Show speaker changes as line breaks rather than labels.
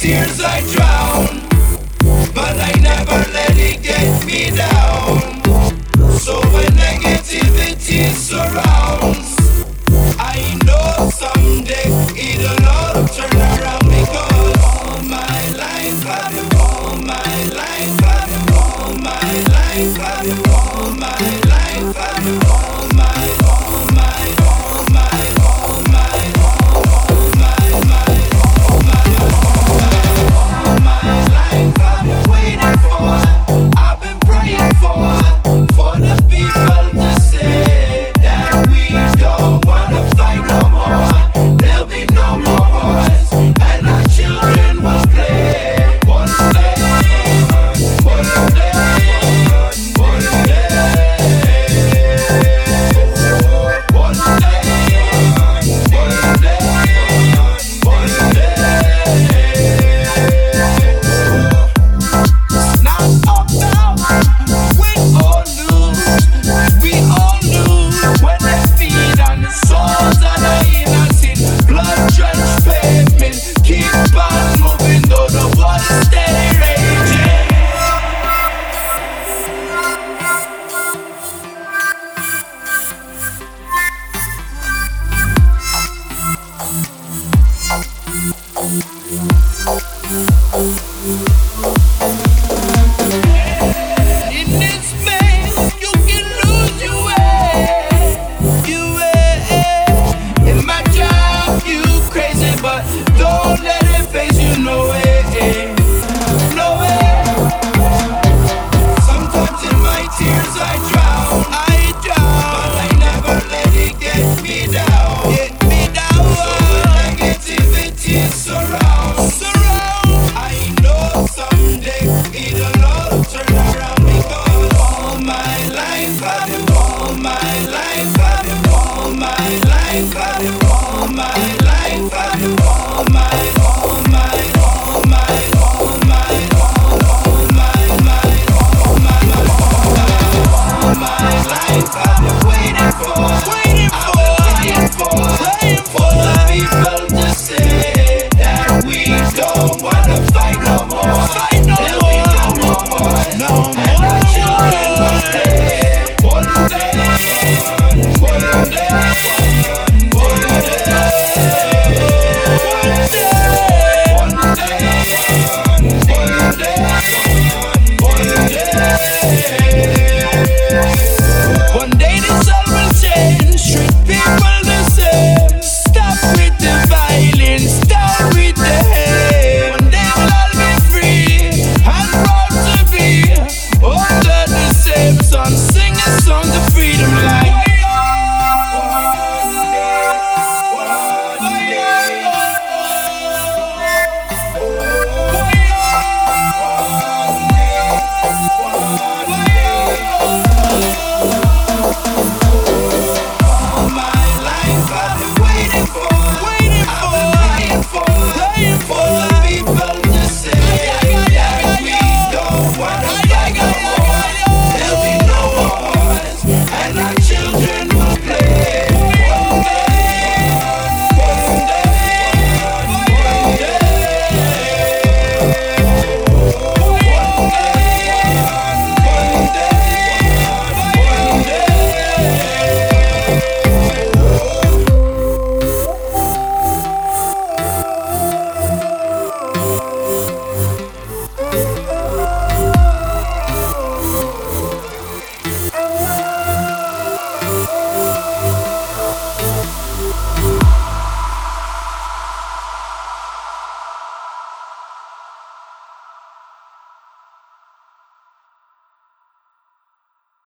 tears I drown. But I never let it get me down. So when negativity surrounds, I know someday it'll all turn around because all my life I've all my life I've all my life I've all my life I've all